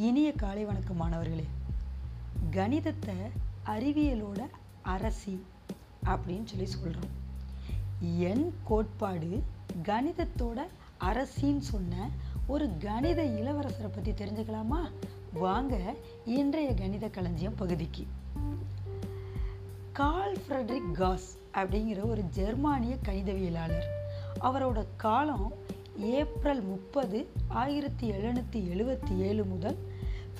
இனிய காலை வணக்கம் மாணவர்களே. கணிதத்தை அறிவியலோட அரசி அப்படின்னு சொல்லி சொல்கிறோம் எண் கோட்பாடு கணிதத்தோட அரசின்னு சொன்ன ஒரு கணித இளவரசரை பற்றி தெரிஞ்சுக்கலாமா? வாங்க இன்றைய கணித களஞ்சியம் பகுதிக்கு. கால் ஃப்ரெட்ரிக் காஸ் அப்படிங்கிற ஒரு ஜெர்மானிய கணிதவியலாளர். அவரோட காலம் ஏப்ரல் முப்பது ஆயிரத்தி எழுநூற்றி எழுபத்தி ஏழு முதல்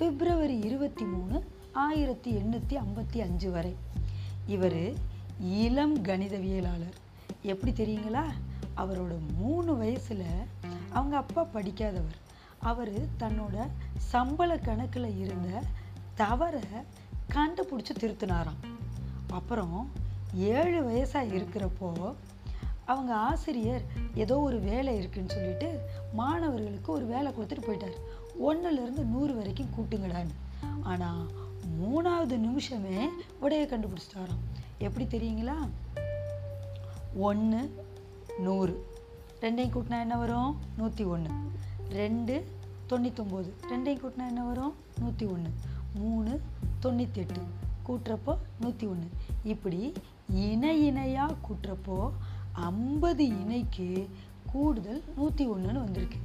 பிப்ரவரி இருபத்தி மூணு ஆயிரத்தி எண்ணூற்றி ஐம்பத்தி அஞ்சு வரை. இவர் இளம் கணிதவியலாளர். எப்படி தெரியுங்களா? அவரோட மூணு வயசில் அவங்க அப்பா படிக்காதவர். அவர் தன்னோட சம்பள கணக்கில் இருந்த தவறை கண்டுபிடிச்சி திருத்தினாராம். அப்புறம் ஏழு வயசாக இருக்கிறப்போ அவங்க ஆசிரியர் ஏதோ ஒரு வேலை இருக்குன்னு சொல்லிட்டு மாணவர்களுக்கு ஒரு வேலை கொடுத்துட்டு போயிட்டார். ஒன்றுலேருந்து நூறு வரைக்கும் கூட்டுங்கடான்னு. ஆனால் மூணாவது நிமிஷமே விடையை கண்டுபிடிச்சிட்டாராம். எப்படி தெரியுங்களா? ஒன்று நூறு. ரெண்டையும் கூட்டினா என்ன வரும்? நூற்றி ஒன்று ரெண்டு தொண்ணூத்தொம்பது. ரெண்டையும் கூட்டினா என்ன வரும்? நூற்றி ஒன்று மூணு தொண்ணூத்தெட்டு. எட்டு கூட்டுறப்போ நூற்றி ஒன்று இப்படி இணை இணையாக கூட்டுறப்போ ஐம்பது இணைக்கு கூடுதல் நூற்றி ஒன்றுன்னு வந்திருக்கு.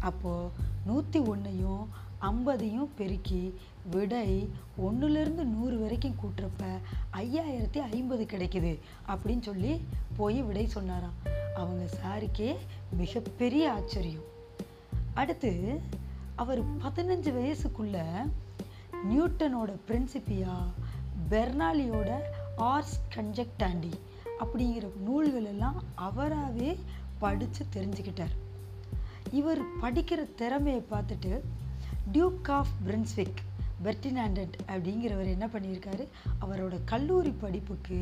அப்போது நூற்றி ஒன்றையும் ஐம்பதையும் பெருக்கி விடை ஒன்றுலேருந்து நூறு வரைக்கும் கூட்டுறப்ப ஐயாயிரத்தி ஐம்பது கிடைக்குது அப்படின்னு சொல்லி போய் விடை சொன்னாராம். அவங்க சாருக்கே மிகப்பெரிய ஆச்சரியம். அடுத்து அவர் பதினஞ்சு வயசுக்குள்ள நியூட்டனோட பிரின்சிப்பியா பெர்னாலியோட ஆர்ஸ் கன்ஜெக்டாண்டி அப்படிங்கிற நூல்கள் எல்லாம் அவராகவே படித்து தெரிஞ்சுக்கிட்டார். இவர் படிக்கிற திறமையை பார்த்துட்டு டியூக் ஆஃப் பிரின்ஸ்விக் பெர்டினாண்டட் அப்படிங்கிறவர் என்ன பண்ணியிருக்காரு? அவரோட கல்லூரி படிப்புக்கு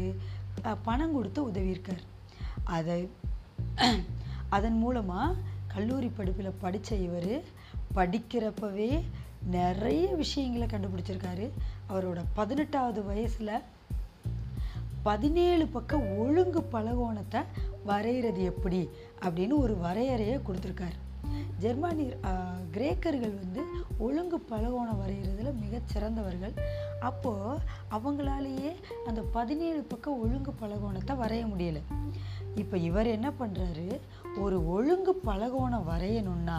பணம் கொடுத்து உதவியிருக்கார். அதை அதன் மூலமாக கல்லூரி படிப்பில் படித்த இவர் படிக்கிறப்பவே நிறைய விஷயங்களை கண்டுபிடிச்சிருக்காரு. அவரோட பதினெட்டாவது வயசில் பதினேழு பக்க ஒழுங்கு பலகோணத்தை வரைகிறது எப்படி அப்படின்னு ஒரு வரையறையை கொடுத்துருக்காரு. ஜெர்மானியர் ஆஹ், கிரேக்கர்கள் வந்து ஒழுங்கு பலகோணம் வரைகிறதுல மிகச் சிறந்தவர்கள். அப்போது அவங்களாலேயே அந்த பதினேழு பக்கம் ஒழுங்கு பலகோணத்தை வரைய முடியலை. இப்போ இவர் என்ன பண்ணுறாரு ஒரு ஒழுங்கு பலகோணம் வரையணும்னா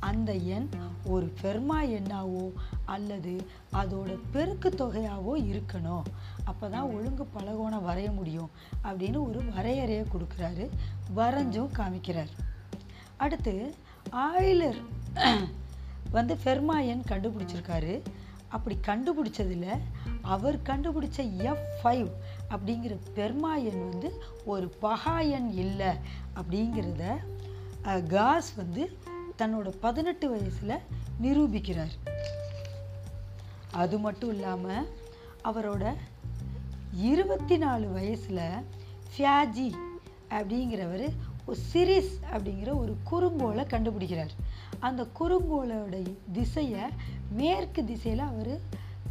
அந்த எண் ஒரு ஃபெர்மா எண்ணாவோ அல்லது அதோட பெருக்கு தொகையாவோ இருக்கணும். அப்போ தான் ஒழுங்கு பலகோணம் வரைய முடியும் அப்படின்னு ஒரு வரையறையை கொடுக்குறாரு. வரைஞ்சும் காமிக்கிறார். அடுத்து ஆயிலர் வந்து ஃபெர்மாயன் கண்டுபிடிச்சிருக்காரு. அப்படி கண்டுபிடிச்சதுல அவர் கண்டுபிடிச்ச எஃப் ஃபைவ் அப்படிங்கிற பெர்மாயன் வந்து ஒரு பகாயன் இல்லை அப்படிங்கிறத அஹ், காஸ் வந்து தன்னோட பதினெட்டு வயசில் நிரூபிக்கிறார். அது மட்டும் இல்லாமல் அவரோட இருபத்தி நாலு வயசில் ஃபியாஜி அப்படிங்கிறவர் ஒரு சிரிஸ் அப்படிங்கிற ஒரு குறுங்கோலை கண்டுபிடிக்கிறார். அந்த குறுங்கோளோட திசையை மேற்கு திசையில் அவர்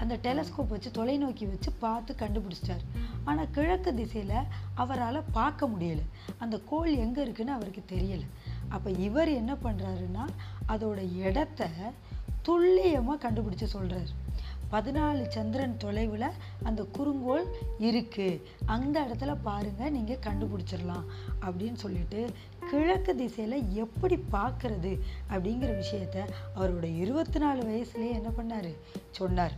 அந்த டெலஸ்கோப் வச்சு தொலைநோக்கி வச்சு பார்த்து கண்டுபிடிச்சிட்டார். ஆனால் கிழக்கு திசையில் அவரால் பார்க்க முடியலை. அந்த கோள் எங்கே இருக்குன்னு அவருக்கு தெரியலை. அப்போ இவர் என்ன பண்ணுறாருன்னா அதோட இடத்த துல்லியமாக கண்டுபிடிச்சு சொல்கிறார் பதினாலு சந்திரன் தொலைவில் அந்த குறுங்கோள் இருக்குது அந்த இடத்துல பாருங்கள் நீங்கள் கண்டுபிடிச்சிடலாம் அப்படின்னு சொல்லிட்டு கிழக்கு திசையில் எப்படி பார்க்கறது அப்படிங்கிற விஷயத்த அவரோட இருபத்தி நாலு வயசுலேயே என்ன பண்ணார்? சொன்னார்.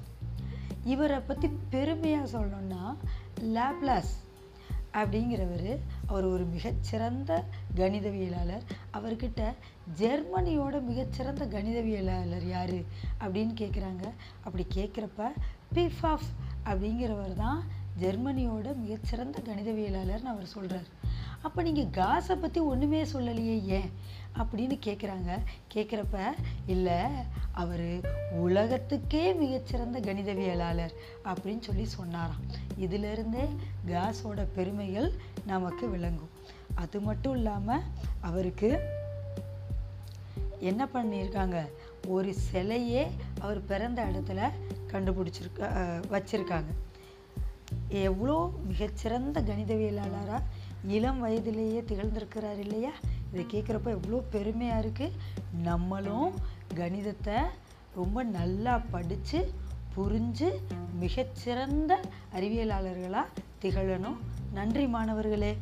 இவரை பற்றி பெருமையாக சொல்லணும்னா லாப்லாஸ் அப்படிங்கிறவர் அவர் ஒரு மிகச்சிறந்த கணிதவியலாளர் அவர்கிட்ட ஜெர்மனியோட மிகச்சிறந்த கணிதவியலாளர் யார்? அப்படின்னு கேட்குறாங்க அப்படி கேட்குறப்ப பிஃபாஃப் அப்படிங்கிறவர் தான் ஜெர்மனியோட மிகச்சிறந்த கணிதவியலாளர்னு அவர் சொல்கிறார் அப்போ நீங்கள் காஸை பற்றி ஒன்றுமே சொல்லலையே ஏன்? அப்படின்னு கேட்குறாங்க கேட்குறப்ப இல்லை அவர் உலகத்துக்கே மிகச்சிறந்த கணிதவியலாளர் அப்படின்னு சொல்லி சொன்னாராம். இதிலிருந்தே காஸோட பெருமைகள் நமக்கு விளங்கும். அது மட்டும் இல்லாமல் அவருக்கு என்ன பண்ணியிருக்காங்க? ஒரு சிலையே அவர் பிறந்த இடத்துல கண்டுபிடிச்சிருக்க வச்சுருக்காங்க. எவ்வளோ மிகச்சிறந்த கணிதவியலாளராக இளம் வயதிலேயே திகழ்ந்திருக்கிறார் இல்லையா? இதை கேட்குறப்ப எவ்வளோ பெருமையாக இருக்குது நம்மளும் கணிதத்தை ரொம்ப நல்லா படித்து புரிஞ்சு மிகச்சிறந்த அறிவியலாளர்களாக திகழணும். நன்றி மாணவர்களே.